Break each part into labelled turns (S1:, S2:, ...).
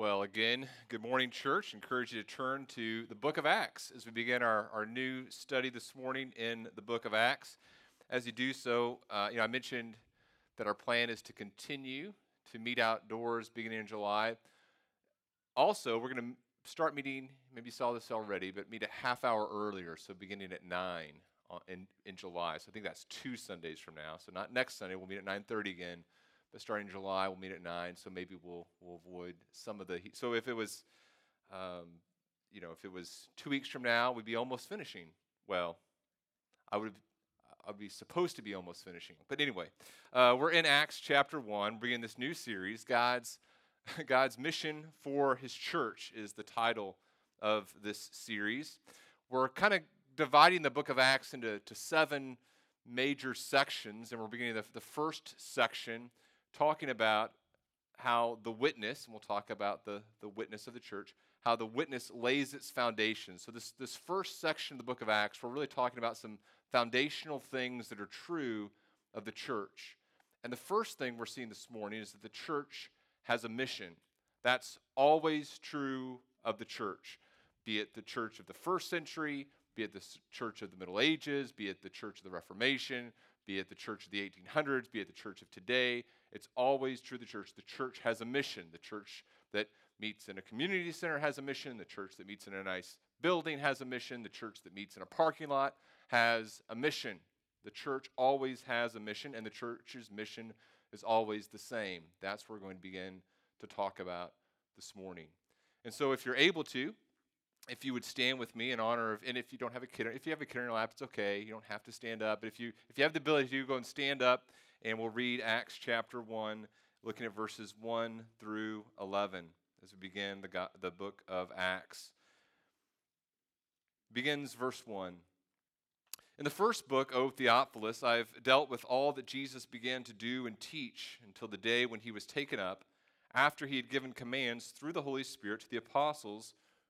S1: Well, again, good morning, church. Encourage you to turn to the book of Acts as we begin our, our new study this morning in the book of Acts. As you do so, uh, you know, I mentioned that our plan is to continue to meet outdoors beginning in July. Also, we're going to start meeting, maybe you saw this already, but meet a half hour earlier, so beginning at 9 in, in July. So I think that's two Sundays from now. So not next Sunday, we'll meet at 9.30 again but starting in July, we'll meet at nine. So maybe we'll we'll avoid some of the heat. So if it was, um, you know, if it was two weeks from now, we'd be almost finishing. Well, I would I'd be supposed to be almost finishing. But anyway, uh, we're in Acts chapter one, bringing this new series. God's God's mission for His church is the title of this series. We're kind of dividing the book of Acts into seven major sections, and we're beginning the, the first section talking about how the witness, and we'll talk about the, the witness of the church, how the witness lays its foundation. So, this, this first section of the book of Acts, we're really talking about some foundational things that are true of the church. And the first thing we're seeing this morning is that the church has a mission. That's always true of the church, be it the church of the first century, be it the church of the Middle Ages, be it the church of the Reformation, be it the church of the 1800s, be it the church of today. It's always true the church. The church has a mission. The church that meets in a community center has a mission. The church that meets in a nice building has a mission. The church that meets in a parking lot has a mission. The church always has a mission, and the church's mission is always the same. That's what we're going to begin to talk about this morning. And so, if you're able to, if you would stand with me in honor of, and if you don't have a kid, if you have a kid in your lap, it's okay. You don't have to stand up. But if you if you have the ability to, go and stand up, and we'll read Acts chapter one, looking at verses one through eleven as we begin the the book of Acts. Begins verse one. In the first book, O Theophilus, I've dealt with all that Jesus began to do and teach until the day when he was taken up, after he had given commands through the Holy Spirit to the apostles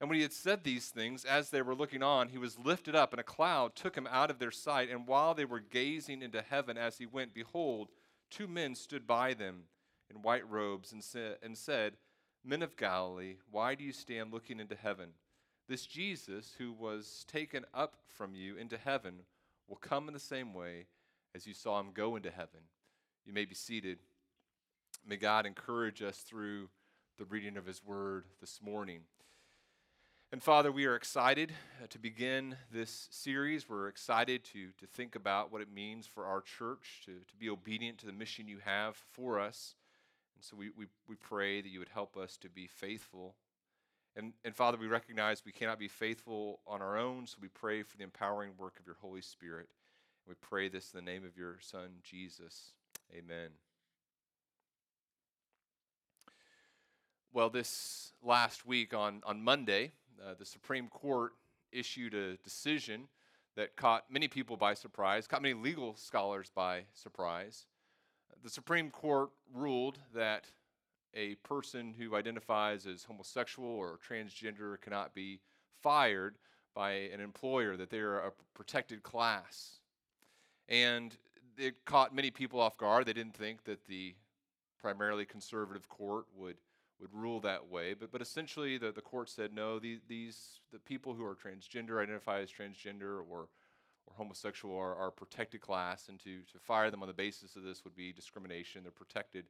S1: And when he had said these things, as they were looking on, he was lifted up, and a cloud took him out of their sight. And while they were gazing into heaven as he went, behold, two men stood by them in white robes and, sa- and said, Men of Galilee, why do you stand looking into heaven? This Jesus, who was taken up from you into heaven, will come in the same way as you saw him go into heaven. You may be seated. May God encourage us through the reading of his word this morning. And Father, we are excited uh, to begin this series. We're excited to, to think about what it means for our church to, to be obedient to the mission you have for us. And so we, we, we pray that you would help us to be faithful. And, and Father, we recognize we cannot be faithful on our own, so we pray for the empowering work of your Holy Spirit. We pray this in the name of your Son, Jesus. Amen. Well, this last week on, on Monday, uh, the Supreme Court issued a decision that caught many people by surprise, caught many legal scholars by surprise. The Supreme Court ruled that a person who identifies as homosexual or transgender cannot be fired by an employer, that they are a protected class. And it caught many people off guard. They didn't think that the primarily conservative court would would rule that way. But, but essentially, the, the court said no, these, these the people who are transgender, identify as transgender or, or homosexual, are, are protected class, and to, to fire them on the basis of this would be discrimination. They're protected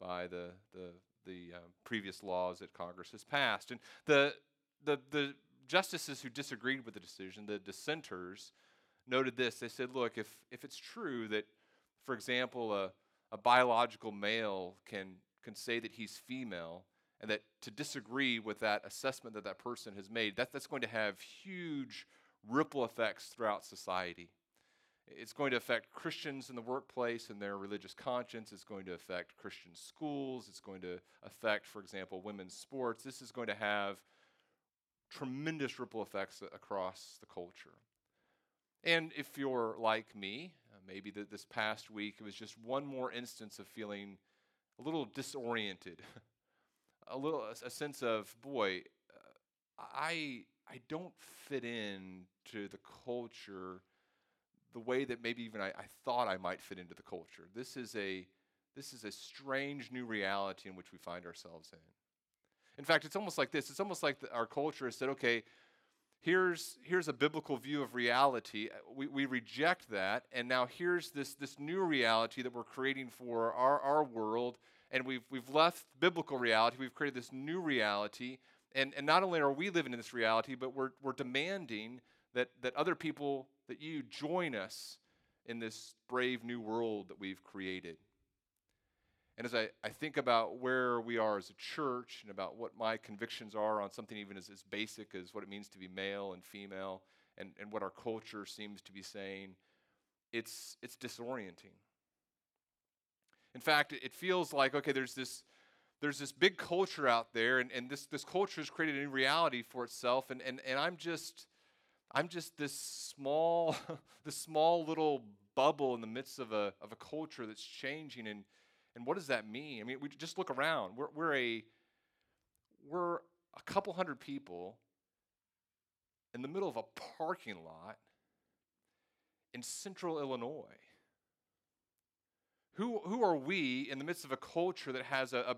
S1: by the, the, the uh, previous laws that Congress has passed. And the, the, the justices who disagreed with the decision, the dissenters, noted this. They said, look, if, if it's true that, for example, a, a biological male can, can say that he's female, and that to disagree with that assessment that that person has made, that, that's going to have huge ripple effects throughout society. It's going to affect Christians in the workplace and their religious conscience. It's going to affect Christian schools. It's going to affect, for example, women's sports. This is going to have tremendous ripple effects across the culture. And if you're like me, uh, maybe the, this past week it was just one more instance of feeling a little disoriented, a little a, sense of boy, uh, I I don't fit in to the culture the way that maybe even I, I thought I might fit into the culture. This is a this is a strange new reality in which we find ourselves in. In fact, it's almost like this. It's almost like the, our culture has said, okay, here's, here's a biblical view of reality. We, we reject that, and now here's this, this new reality that we're creating for our, our world, and we've, we've left biblical reality. We've created this new reality, and, and not only are we living in this reality, but we're, we're demanding that, that other people, that you join us in this brave new world that we've created. And as I, I think about where we are as a church and about what my convictions are on something even as, as basic as what it means to be male and female and, and what our culture seems to be saying, it's, it's disorienting. In fact, it feels like, okay, there's this, there's this big culture out there, and, and this, this culture has created a new reality for itself, and, and, and I'm just I'm just this small, this small little bubble in the midst of a, of a culture that's changing and and what does that mean? I mean, we just look around. We're, we're a we're a couple hundred people in the middle of a parking lot in central Illinois. Who, who are we in the midst of a culture that has a,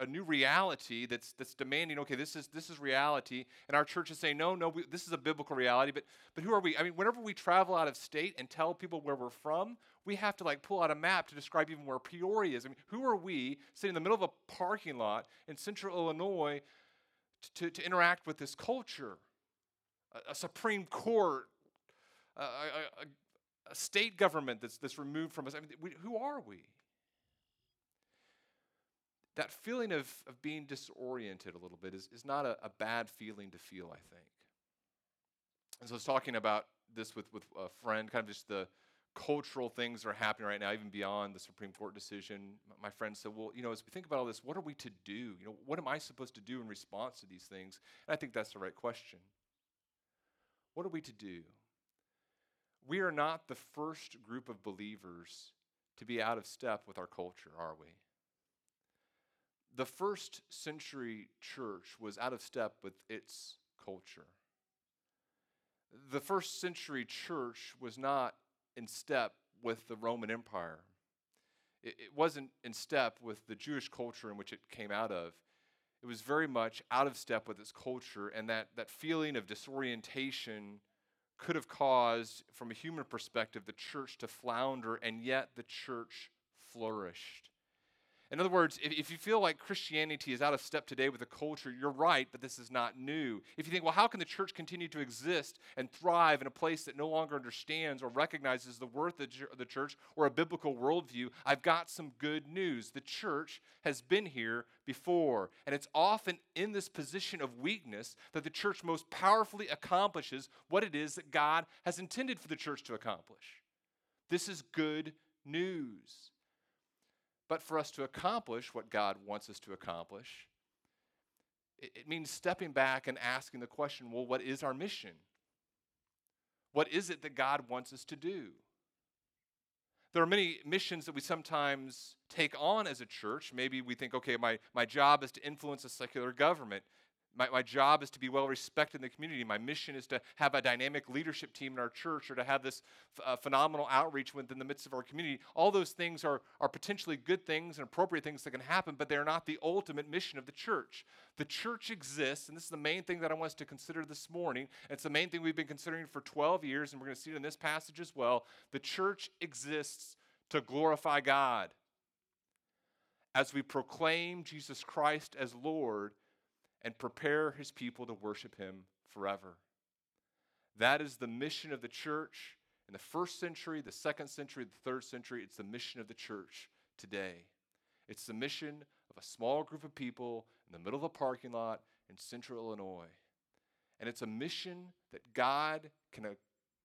S1: a, new reality that's, that's demanding, okay, this is, this is reality. And our church is saying, no, no, we, this is a biblical reality. But, but who are we? I mean, whenever we travel out of state and tell people where we're from, we have to like pull out a map to describe even where Peoria is. I mean, who are we sitting in the middle of a parking lot in central Illinois to, to interact with this culture? A, a Supreme Court, a, a, a, state government that's, that's removed from us. I mean, we, who are we? That feeling of, of being disoriented a little bit is, is not a, a bad feeling to feel, I think. And so I was talking about this with, with a friend, kind of just the cultural things that are happening right now, even beyond the Supreme Court decision. My friend said, Well, you know, as we think about all this, what are we to do? You know, what am I supposed to do in response to these things? And I think that's the right question. What are we to do? We are not the first group of believers to be out of step with our culture, are we? The first century church was out of step with its culture. The first century church was not in step with the Roman Empire. It, wasn't in step with the Jewish culture in which it came out of. It was very much out of step with its culture, and that, that feeling of disorientation could have caused, from a human perspective, the church to flounder, and yet the church flourished. In other words, if, if you feel like Christianity is out of step today with the culture, you're right, but this is not new. If you think, well, how can the church continue to exist and thrive in a place that no longer understands or recognizes the worth of the church or a biblical worldview, I've got some good news. The church has been here before, and it's often in this position of weakness that the church most powerfully accomplishes what it is that God has intended for the church to accomplish. This is good news. But for us to accomplish what God wants us to accomplish, it, it means stepping back and asking the question well, what is our mission? What is it that God wants us to do? There are many missions that we sometimes take on as a church. Maybe we think, okay, my, my job is to influence a secular government. My, my job is to be well respected in the community. My mission is to have a dynamic leadership team in our church or to have this f- uh, phenomenal outreach within the midst of our community. All those things are, are potentially good things and appropriate things that can happen, but they're not the ultimate mission of the church. The church exists, and this is the main thing that I want us to consider this morning. It's the main thing we've been considering for 12 years, and we're going to see it in this passage as well. The church exists to glorify God. As we proclaim Jesus Christ as Lord, and prepare his people to worship him forever. That is the mission of the church in the first century, the second century, the third century. It's the mission of the church today. It's the mission of a small group of people in the middle of a parking lot in central Illinois. And it's a mission that God can,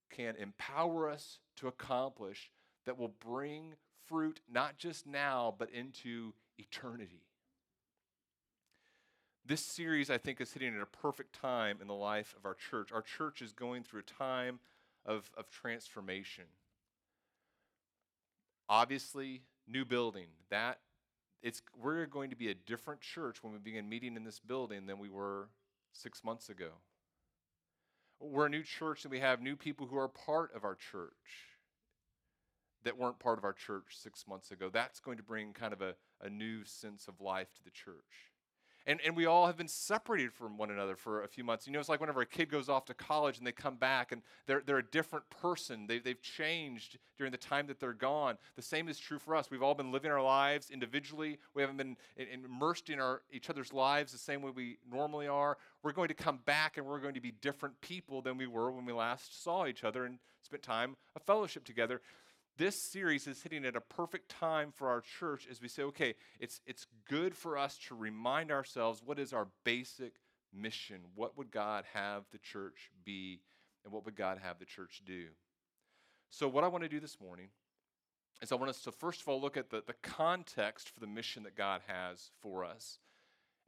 S1: can empower us to accomplish that will bring fruit not just now, but into eternity. This series, I think, is hitting at a perfect time in the life of our church. Our church is going through a time of, of transformation. Obviously, new building. That it's we're going to be a different church when we begin meeting in this building than we were six months ago. We're a new church and we have new people who are part of our church that weren't part of our church six months ago. That's going to bring kind of a, a new sense of life to the church. And, and we all have been separated from one another for a few months. You know, it's like whenever a kid goes off to college and they come back and they're, they're a different person. They, they've changed during the time that they're gone. The same is true for us. We've all been living our lives individually. We haven't been immersed in our, each other's lives the same way we normally are. We're going to come back and we're going to be different people than we were when we last saw each other and spent time a fellowship together this series is hitting at a perfect time for our church as we say, okay, it's, it's good for us to remind ourselves what is our basic mission? What would God have the church be? And what would God have the church do? So, what I want to do this morning is I want us to first of all look at the, the context for the mission that God has for us.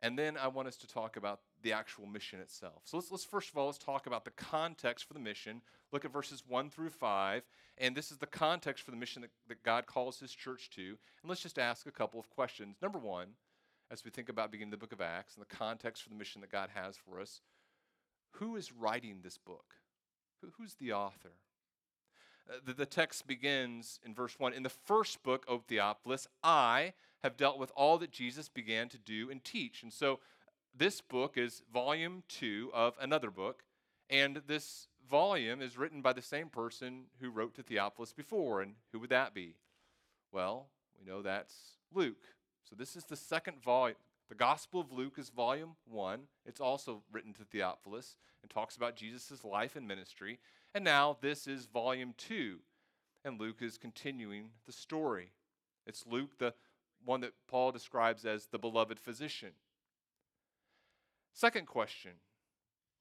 S1: And then I want us to talk about the actual mission itself. So let's, let's first of all, let's talk about the context for the mission. Look at verses 1 through 5. And this is the context for the mission that, that God calls his church to. And let's just ask a couple of questions. Number one, as we think about beginning the book of Acts and the context for the mission that God has for us, who is writing this book? Who, who's the author? Uh, the, the text begins in verse 1 In the first book, O Theophilus, I have dealt with all that Jesus began to do and teach. And so this book is volume two of another book, and this volume is written by the same person who wrote to Theophilus before. And who would that be? Well, we know that's Luke. So this is the second volume. The Gospel of Luke is volume one. It's also written to Theophilus and talks about Jesus' life and ministry. And now this is volume two, and Luke is continuing the story. It's Luke, the one that Paul describes as the beloved physician. Second question.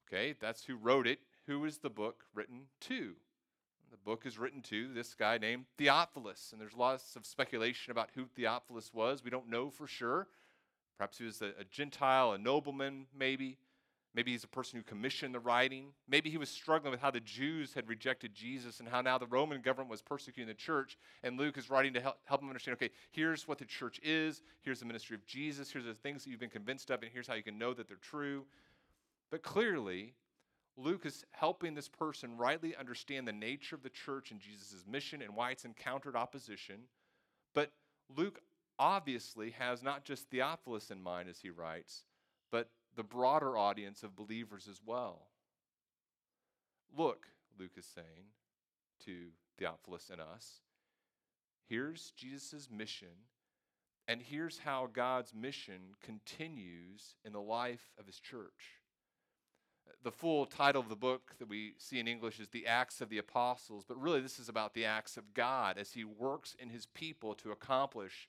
S1: Okay, that's who wrote it. Who is the book written to? The book is written to this guy named Theophilus, and there's lots of speculation about who Theophilus was. We don't know for sure. Perhaps he was a, a Gentile, a nobleman, maybe. Maybe he's a person who commissioned the writing. Maybe he was struggling with how the Jews had rejected Jesus and how now the Roman government was persecuting the church. And Luke is writing to help, help him understand okay, here's what the church is, here's the ministry of Jesus, here's the things that you've been convinced of, and here's how you can know that they're true. But clearly, Luke is helping this person rightly understand the nature of the church and Jesus' mission and why it's encountered opposition. But Luke obviously has not just Theophilus in mind as he writes, but the broader audience of believers as well. Look, Luke is saying to Theophilus and us, here's Jesus' mission, and here's how God's mission continues in the life of his church. The full title of the book that we see in English is The Acts of the Apostles, but really this is about the acts of God as he works in his people to accomplish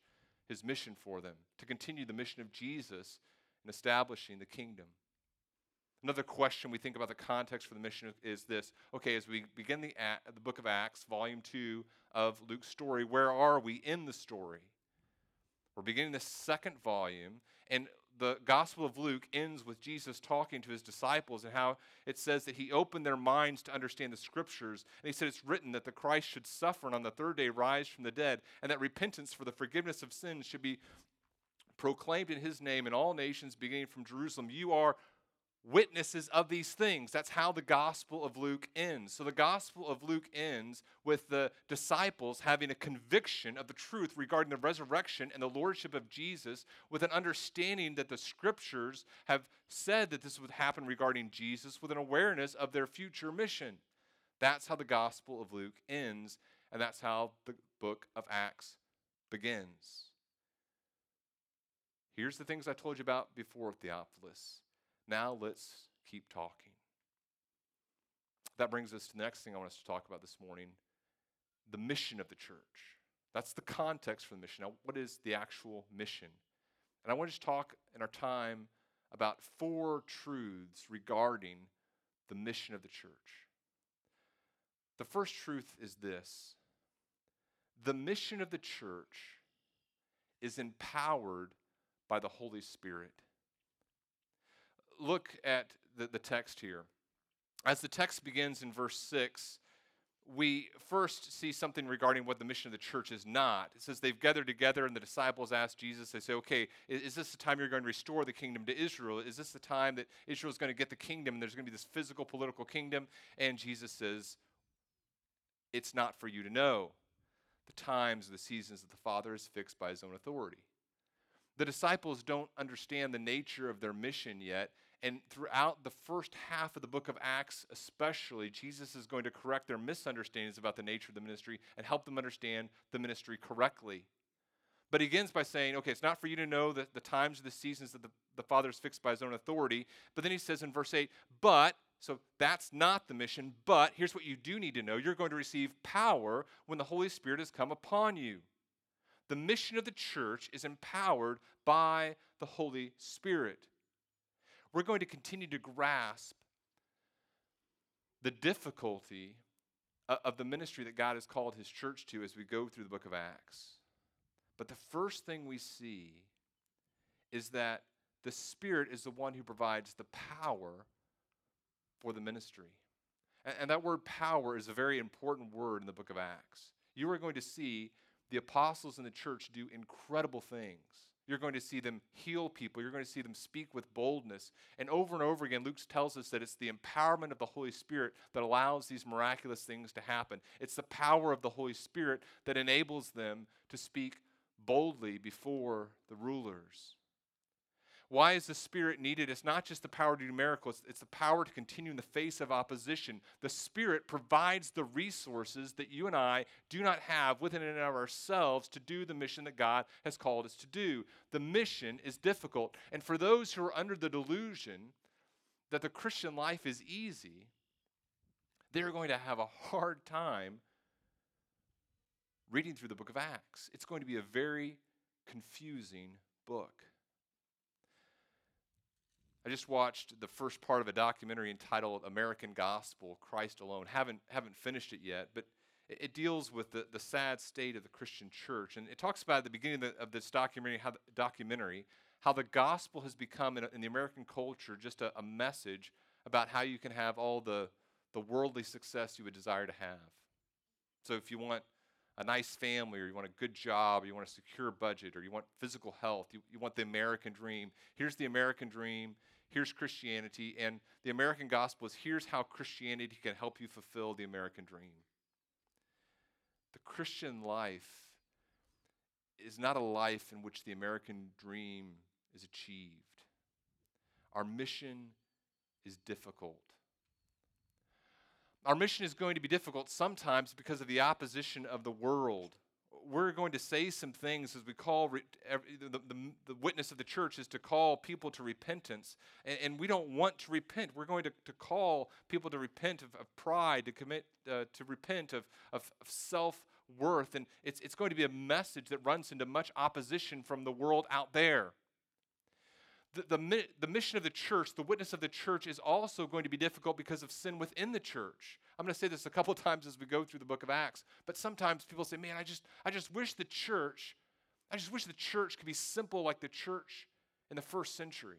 S1: his mission for them, to continue the mission of Jesus and establishing the kingdom. Another question we think about the context for the mission is this okay, as we begin the, the book of Acts, volume 2 of Luke's story, where are we in the story? We're beginning the second volume, and the Gospel of Luke ends with Jesus talking to his disciples and how it says that he opened their minds to understand the scriptures. And he said it's written that the Christ should suffer and on the third day rise from the dead, and that repentance for the forgiveness of sins should be proclaimed in his name in all nations, beginning from Jerusalem. You are witnesses of these things. That's how the Gospel of Luke ends. So the Gospel of Luke ends with the disciples having a conviction of the truth regarding the resurrection and the lordship of Jesus, with an understanding that the scriptures have said that this would happen regarding Jesus, with an awareness of their future mission. That's how the Gospel of Luke ends, and that's how the book of Acts begins. Here's the things I told you about before, Theophilus. Now let's keep talking. That brings us to the next thing I want us to talk about this morning the mission of the church. That's the context for the mission. Now, what is the actual mission? And I want to just talk in our time about four truths regarding the mission of the church. The first truth is this the mission of the church is empowered by the Holy Spirit. Look at the, the text here. As the text begins in verse 6, we first see something regarding what the mission of the church is not. It says they've gathered together, and the disciples ask Jesus, they say, Okay, is, is, this the time you're going to restore the kingdom to Israel? Is this the time that Israel is going to get the kingdom, and there's going to be this physical, political kingdom? And Jesus says, It's not for you to know the times, the seasons that the Father has fixed by his own authority. The disciples don't understand the nature of their mission yet, and throughout the first half of the book of Acts, especially, Jesus is going to correct their misunderstandings about the nature of the ministry and help them understand the ministry correctly. But he begins by saying, okay, it's not for you to know the, the times or the seasons that the, the Father is fixed by his own authority. But then he says in verse 8, but, so that's not the mission, but here's what you do need to know you're going to receive power when the Holy Spirit has come upon you. The mission of the church is empowered by the Holy Spirit we're going to continue to grasp the difficulty of the ministry that God has called his church to as we go through the book of Acts. But the first thing we see is that the Spirit is the one who provides the power for the ministry. And, that word power is a very important word in the book of Acts. You are going to see the apostles in the church do incredible things. You're going to see them heal people. You're going to see them speak with boldness. And over and over again, Luke tells us that it's the empowerment of the Holy Spirit that allows these miraculous things to happen. It's the power of the Holy Spirit that enables them to speak boldly before the rulers. Why is the Spirit needed? It's not just the power to do miracles, it's the power to continue in the face of opposition. The Spirit provides the resources that you and I do not have within and of ourselves to do the mission that God has called us to do. The mission is difficult. And for those who are under the delusion that the Christian life is easy, they're going to have a hard time reading through the book of Acts. It's going to be a very confusing book. I just watched the first part of a documentary entitled American Gospel Christ Alone. Haven't, haven't finished it yet, but it, it deals with the, the sad state of the Christian church. And it talks about at the beginning of, the, of this documentary how, the, documentary how the gospel has become in, in the American culture just a, a message about how you can have all the, the worldly success you would desire to have. So if you want a nice family, or you want a good job, or you want a secure budget, or you want physical health, you, you want the American dream, here's the American dream here's Christianity, and the American gospel is here's how Christianity can help you fulfill the American dream. The Christian life is not a life in which the American dream is achieved. Our mission is difficult. Our mission is going to be difficult sometimes because of the opposition of the world we're going to say some things as we call re- every, the, the, the, witness of the church is to call people to repentance. And, and we don't want to repent. We're going to, to call people to repent of, of pride, to commit, uh, to repent of, of, of self worth. And it's, it's going to be a message that runs into much opposition from the world out there the, the, the mission of the church, the witness of the church, is also going to be difficult because of sin within the church. I'm going to say this a couple times as we go through the book of Acts, but sometimes people say, man, I just, I just wish the church, I just wish the church could be simple like the church in the first century.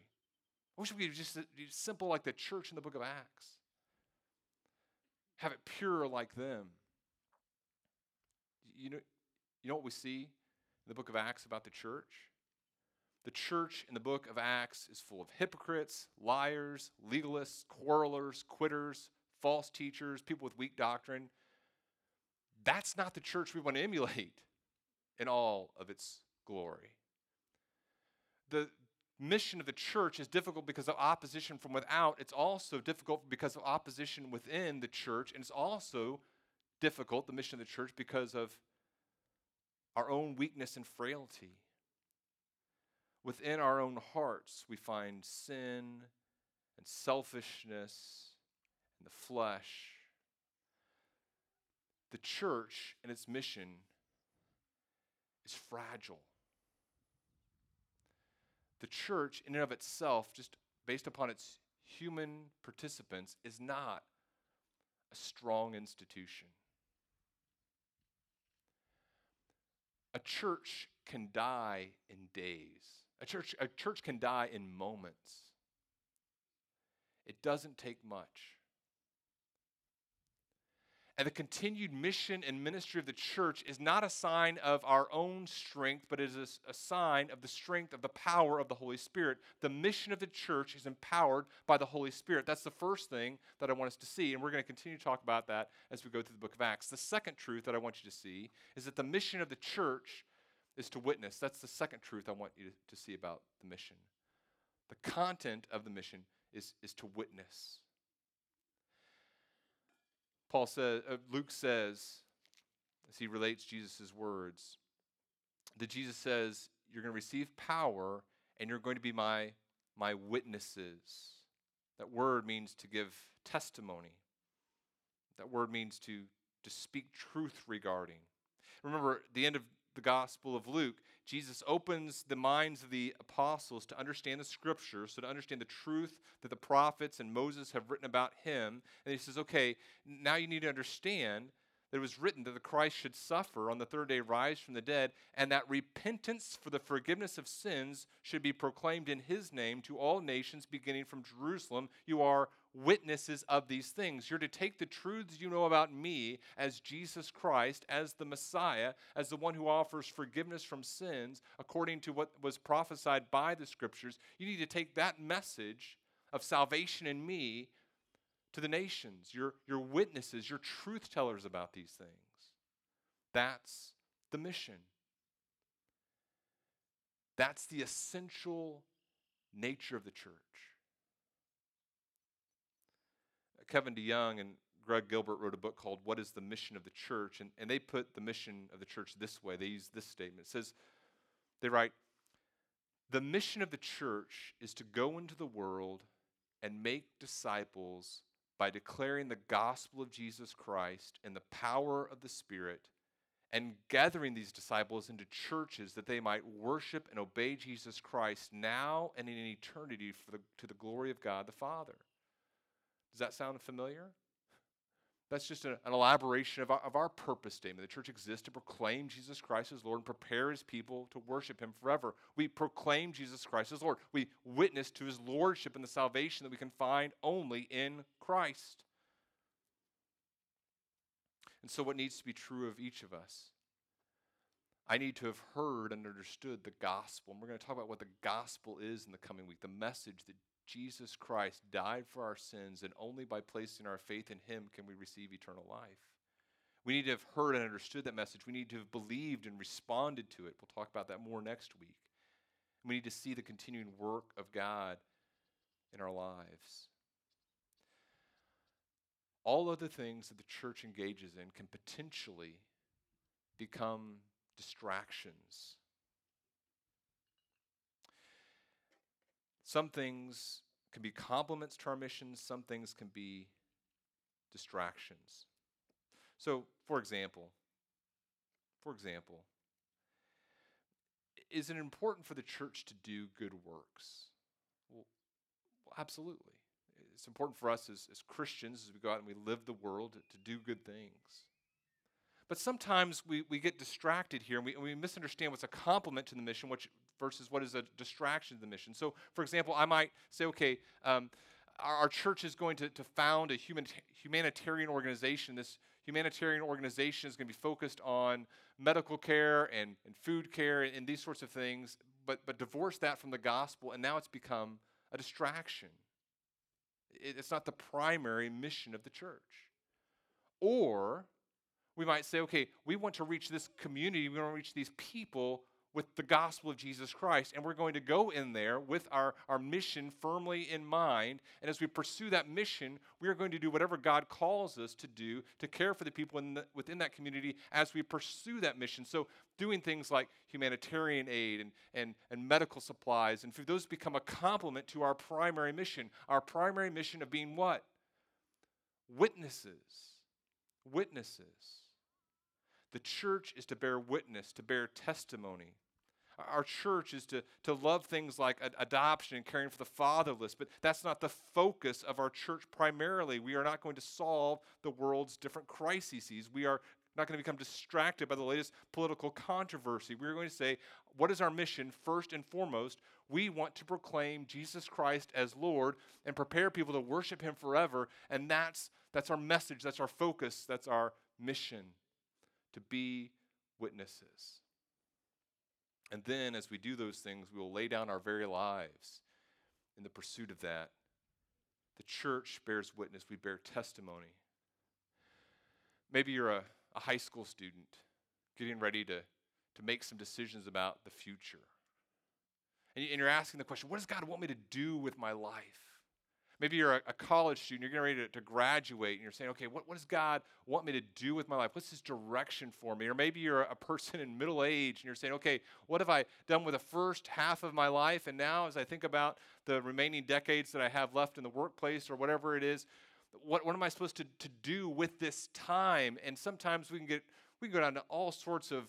S1: I wish we could just uh, be simple like the church in the book of Acts. Have it pure like them. You know, you know what we see in the book of Acts about the church? The church in the book of Acts is full of hypocrites, liars, legalists, quarrelers, quitters, false teachers, people with weak doctrine. That's not the church we want to emulate in all of its glory. The mission of the church is difficult because of opposition from without. It's also difficult because of opposition within the church. And it's also difficult, the mission of the church, because of our own weakness and frailty within our own hearts, we find sin and selfishness and the flesh the church and its mission is fragile. The church, in and of itself, just based upon its human participants, is not a strong institution. A church can die in days. A church, a church can die in moments. It doesn't take much. And the continued mission and ministry of the church is not a sign of our own strength, but is a, sign of the strength of the power of the Holy Spirit. The mission of the church is empowered by the Holy Spirit. That's the first thing that I want us to see, and we're going to continue to talk about that as we go through the book of Acts. The second truth that I want you to see is that the mission of the church is to witness. That's the second truth I want you to see about the mission. The content of the mission is, is to witness. Paul says, uh, Luke says, as he relates Jesus' words, that Jesus says, You're going to receive power and you're going to be my, my witnesses. That word means to give testimony. That word means to, to speak truth regarding. Remember, the end of the Gospel of Luke, Jesus opens the minds of the apostles to understand the scriptures, so to understand the truth that the prophets and Moses have written about him. And he says, okay, now you need to understand that it was written that the Christ should suffer on the third day, rise from the dead, and that repentance for the forgiveness of sins should be proclaimed in his name to all nations, beginning from Jerusalem. You are witnesses of these things. You're to take the truths you know about me as Jesus Christ, as the Messiah, as the one who offers forgiveness from sins according to what was prophesied by the scriptures. You need to take that message of salvation in me to the nations, your, your witnesses, your truth tellers about these things. That's the mission. That's the essential nature of the church. Kevin DeYoung and Greg Gilbert wrote a book called What is the Mission of the Church? And, and they put the mission of the church this way. They use this statement. It says, they write, the mission of the church is to go into the world and make disciples by declaring the gospel of Jesus Christ and the power of the Spirit and gathering these disciples into churches that they might worship and obey Jesus Christ now and in eternity for the, to the glory of God the Father. Does that sound familiar? That's just an elaboration of our, of our purpose statement. The church exists to proclaim Jesus Christ as Lord and prepare his people to worship him forever. We proclaim Jesus Christ as Lord. We witness to his lordship and the salvation that we can find only in Christ. And so, what needs to be true of each of us? I need to have heard and understood the gospel. And we're going to talk about what the gospel is in the coming week the message that Jesus Christ died for our sins, and only by placing our faith in him can we receive eternal life. We need to have heard and understood that message. We need to have believed and responded to it. We'll talk about that more next week. We need to see the continuing work of God in our lives. All other things that the church engages in can potentially become distractions Some things can be complements to our missions, some things can be distractions. So, for example, for example, is it important for the church to do good works? Well, absolutely. It's important for us as, as Christians as we go out and we live the world to, to do good things. But sometimes we, we get distracted here and we, and we misunderstand what's a complement to the mission, which versus what is a distraction to the mission. So, for example, I might say, okay, um, our, our, church is going to, to found a human, humanitarian organization. This humanitarian organization is going to be focused on medical care and, and food care and, and these sorts of things, but, but divorce that from the gospel, and now it's become a distraction. It, it's not the primary mission of the church. Or we might say, okay, we want to reach this community, we want to reach these people with the gospel of Jesus Christ. And we're going to go in there with our, our mission firmly in mind. And as we pursue that mission, we are going to do whatever God calls us to do to care for the people the, within that community as we pursue that mission. So, doing things like humanitarian aid and, and, and medical supplies, and those become a complement to our primary mission. Our primary mission of being what? Witnesses. Witnesses. The church is to bear witness, to bear testimony. Our church is to, to love things like ad- adoption and caring for the fatherless, but that's not the focus of our church primarily. We are not going to solve the world's different crises. We are not going to become distracted by the latest political controversy. We're going to say, what is our mission first and foremost? We want to proclaim Jesus Christ as Lord and prepare people to worship him forever, and that's that's our message, that's our focus, that's our mission to be witnesses. And then, as we do those things, we will lay down our very lives in the pursuit of that. The church bears witness, we bear testimony. Maybe you're a, a high school student getting ready to, to make some decisions about the future. And, and you're asking the question what does God want me to do with my life? Maybe you're a, a, college student, you're getting ready to, to graduate, and you're saying, okay, what, what does God want me to do with my life? What's His direction for me? Or maybe you're a person in middle age, and you're saying, okay, what have I done with the first half of my life? And now, as I think about the remaining decades that I have left in the workplace or whatever it is, what, what am I supposed to, to do with this time? And sometimes we can get we can go down to all sorts of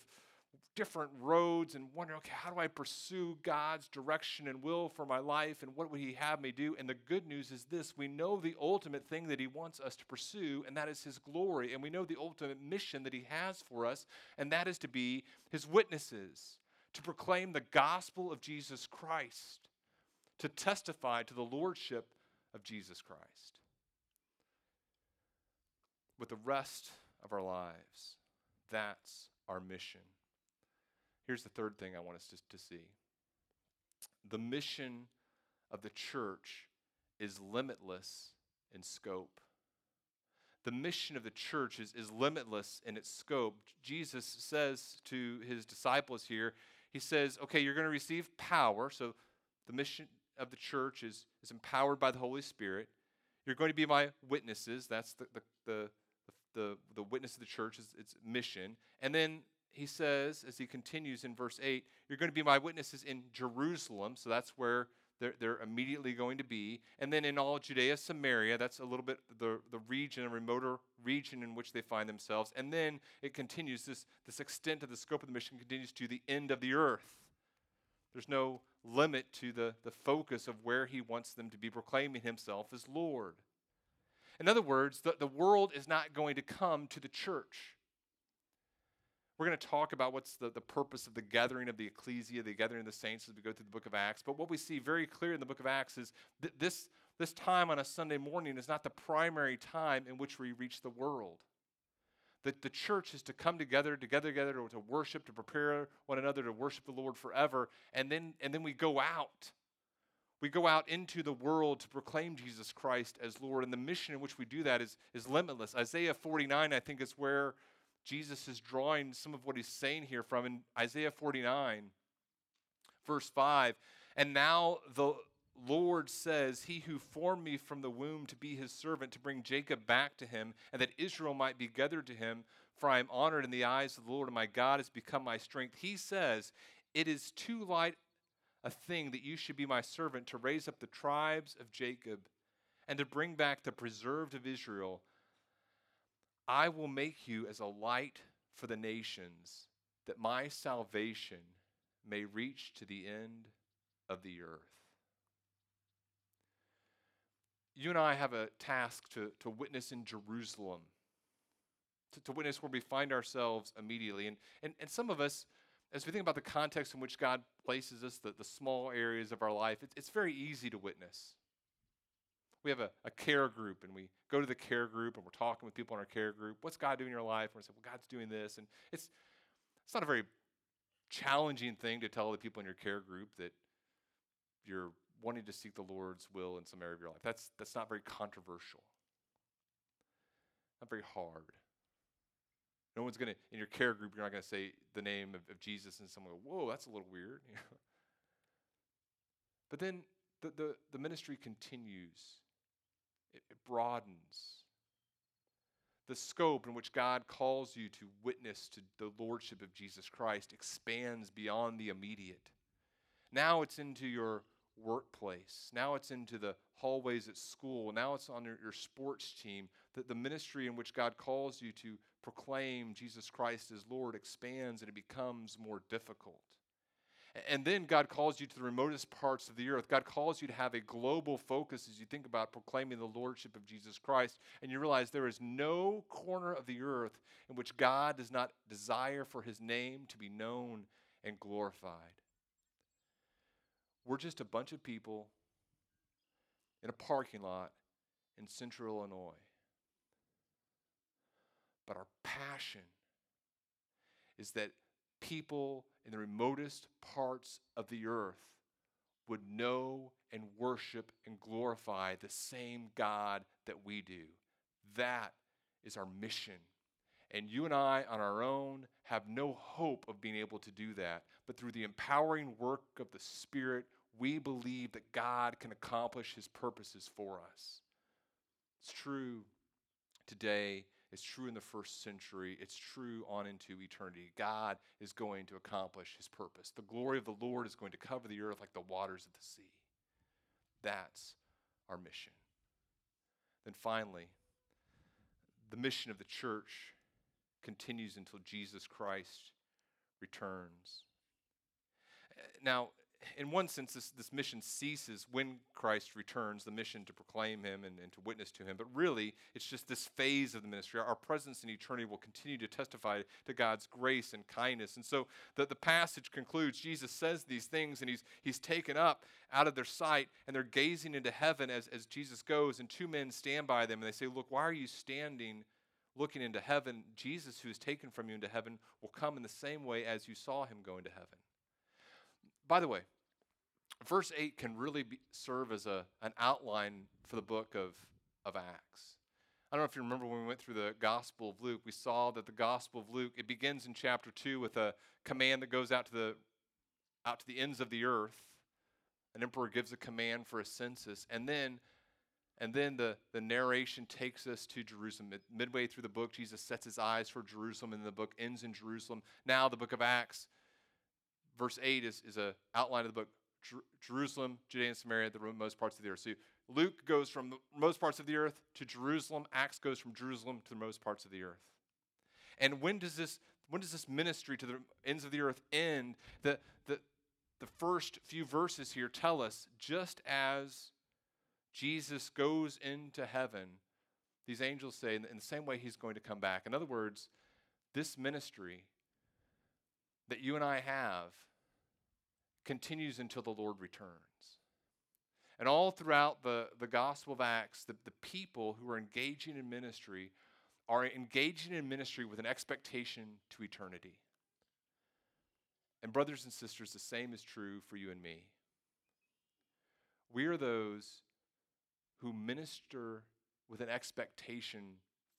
S1: different roads and wonder, okay, how do I pursue God's direction and will for my life and what would He have me do? And the good news is this we know the ultimate thing that He wants us to pursue, and that is His glory. And we know the ultimate mission that He has for us, and that is to be His witnesses, to proclaim the gospel of Jesus Christ, to testify to the lordship of Jesus Christ. With the rest of our lives, that's our mission. Here's the third thing I want us to, to see the mission of the church is limitless in scope. The mission of the church is, is limitless in its scope. Jesus says to his disciples here, He says, Okay, you're going to receive power. So the mission of the church is, is empowered by the Holy Spirit. You're going to be my witnesses. That's the, the, the, the, the witness of the church, is its mission. And then he says, as he continues in verse 8, You're going to be my witnesses in Jerusalem. So that's where they're, they're immediately going to be. And then in all Judea, Samaria, that's a little bit the, the region, a remoter region in which they find themselves. And then it continues, this, this extent of the scope of the mission continues to the end of the earth. There's no limit to the, the focus of where he wants them to be proclaiming himself as Lord. In other words, the, the world is not going to come to the church. We're going to talk about what's the, the purpose of the gathering of the ecclesia, the gathering of the saints as we go through the book of Acts. But what we see very clear in the book of Acts is that this, this time on a Sunday morning is not the primary time in which we reach the world. That the church is to come together, together, together to, worship, to prepare one another to worship the Lord forever, and then and then we go out. We go out into the world to proclaim Jesus Christ as Lord, and the mission in which we do that is, is limitless. Isaiah 49, I think, is where Jesus is drawing some of what he's saying here from in Isaiah 49, verse 5. And now the Lord says, He who formed me from the womb to be his servant, to bring Jacob back to him, and that Israel might be gathered to him, for I am honored in the eyes of the Lord, and my God has become my strength. He says, It is too light a thing that you should be my servant to raise up the tribes of Jacob and to bring back the preserved of Israel. I will make you as a light for the nations, that my salvation may reach to the end of the earth. You and I have a task to, to witness in Jerusalem, to, to witness where we find ourselves immediately. And, and, and some of us, as we think about the context in which God places us, the, the small areas of our life, it's, it's very easy to witness we have a, a care group and we go to the care group and we're talking with people in our care group. What's God doing in your life? And we say, well, God's doing this. And it's, it's not a very challenging thing to tell the people in your care group that you're wanting to seek the Lord's will in some area of your life. That's, that's not very controversial, not very hard. No one's going to, in your care group, you're not going to say the name of, of Jesus and someone go, whoa, that's a little weird. but then the, the, the ministry continues it, it broadens. The scope in which God calls you to witness to the Lordship of Jesus Christ expands beyond the immediate. Now it's into your workplace. Now it's into the hallways at school. Now it's on your, your sports team. that the ministry in which God calls you to proclaim Jesus Christ as Lord expands and it becomes more difficult. And then God calls you to the remotest parts of the earth. God calls you to have a global focus as you think about proclaiming the Lordship of Jesus Christ. And you realize there is no corner of the earth in which God does not desire for his name to be known and glorified. We're just a bunch of people in a parking lot in central Illinois. But our passion is that people in the remotest parts of the earth would know and worship and glorify the same God that we do. That is our mission. And you and I, on our own, have no hope of being able to do that. But through the empowering work of the Spirit, we believe that God can accomplish His purposes for us. It's true today it's true in the first century. It's true on into eternity. God is going to accomplish his purpose. The glory of the Lord is going to cover the earth like the waters of the sea. That's our mission. Then finally, the mission of the church continues until Jesus Christ returns. Now, in one sense, this, this mission ceases when Christ returns, the mission to proclaim him and, and to witness to him. But really, it's just this phase of the ministry. Our presence in eternity will continue to testify to God's grace and kindness. And so the, the passage concludes Jesus says these things, and he's, he's taken up out of their sight, and they're gazing into heaven as, as Jesus goes. And two men stand by them, and they say, Look, why are you standing? Looking into heaven, Jesus, who is taken from you into heaven, will come in the same way as you saw him go into heaven. By the way, verse 8 can really be, serve as a, an outline for the book of, of Acts. I don't know if you remember when we went through the Gospel of Luke, we saw that the Gospel of Luke, it begins in chapter 2 with a command that goes out to the, out to the ends of the earth. An emperor gives a command for a census, and then and then the, the narration takes us to Jerusalem. Midway through the book, Jesus sets his eyes for Jerusalem, and the book ends in Jerusalem. Now, the book of Acts, verse 8 is, is an outline of the book. Jer- Jerusalem, Judea and Samaria, the most parts of the earth. So Luke goes from the most parts of the earth to Jerusalem. Acts goes from Jerusalem to the most parts of the earth. And when does this when does this ministry to the ends of the earth end? The, the, the first few verses here tell us just as Jesus goes into heaven, these angels say, in the same way he's going to come back. In other words, this ministry that you and I have continues until the Lord returns. And all throughout the, the Gospel of Acts, the, the people who are engaging in ministry are engaging in ministry with an expectation to eternity. And, brothers and sisters, the same is true for you and me. We are those who minister with an expectation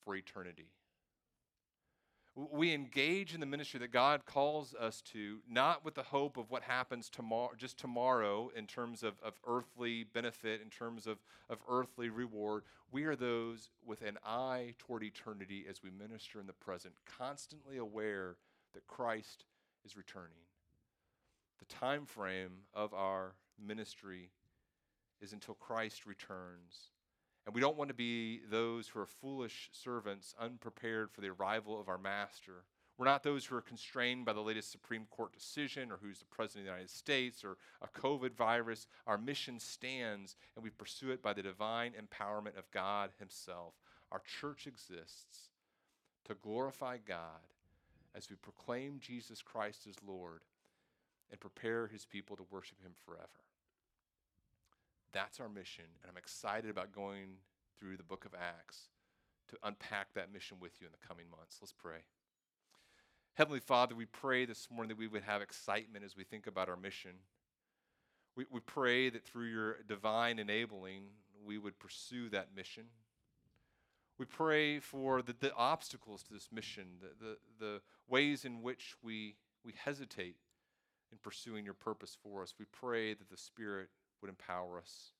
S1: for eternity we engage in the ministry that God calls us to, not with the hope of what happens tomorrow, just tomorrow in terms of, of earthly benefit, in terms of, of earthly reward. We are those with an eye toward eternity as we minister in the present, constantly aware that Christ is returning. The time frame of our ministry is until Christ returns. And we don't want to be those who are foolish servants, unprepared for the arrival of our master. We're not those who are constrained by the latest Supreme Court decision or who's the President of the United States or a COVID virus. Our mission stands and we pursue it by the divine empowerment of God Himself. Our church exists to glorify God as we proclaim Jesus Christ as Lord and prepare His people to worship Him forever. That's our mission, and I'm excited about going through the book of Acts to unpack that mission with you in the coming months. Let's pray. Heavenly Father, we pray this morning that we would have excitement as we think about our mission. We, we pray that through your divine enabling, we would pursue that mission. We pray for the, the obstacles to this mission, the, the, the ways in which we, we hesitate in pursuing your purpose for us. We pray that the Spirit would empower us.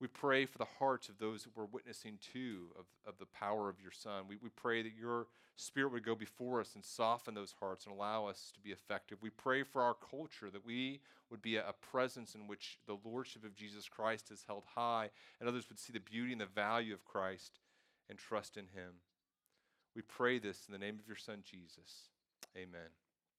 S1: We pray for the hearts of those that we're witnessing to of, of the power of your Son. We, we pray that your Spirit would go before us and soften those hearts and allow us to be effective. We pray for our culture that we would be a, a presence in which the Lordship of Jesus Christ is held high and others would see the beauty and the value of Christ and trust in Him. We pray this in the name of your Son, Jesus. Amen.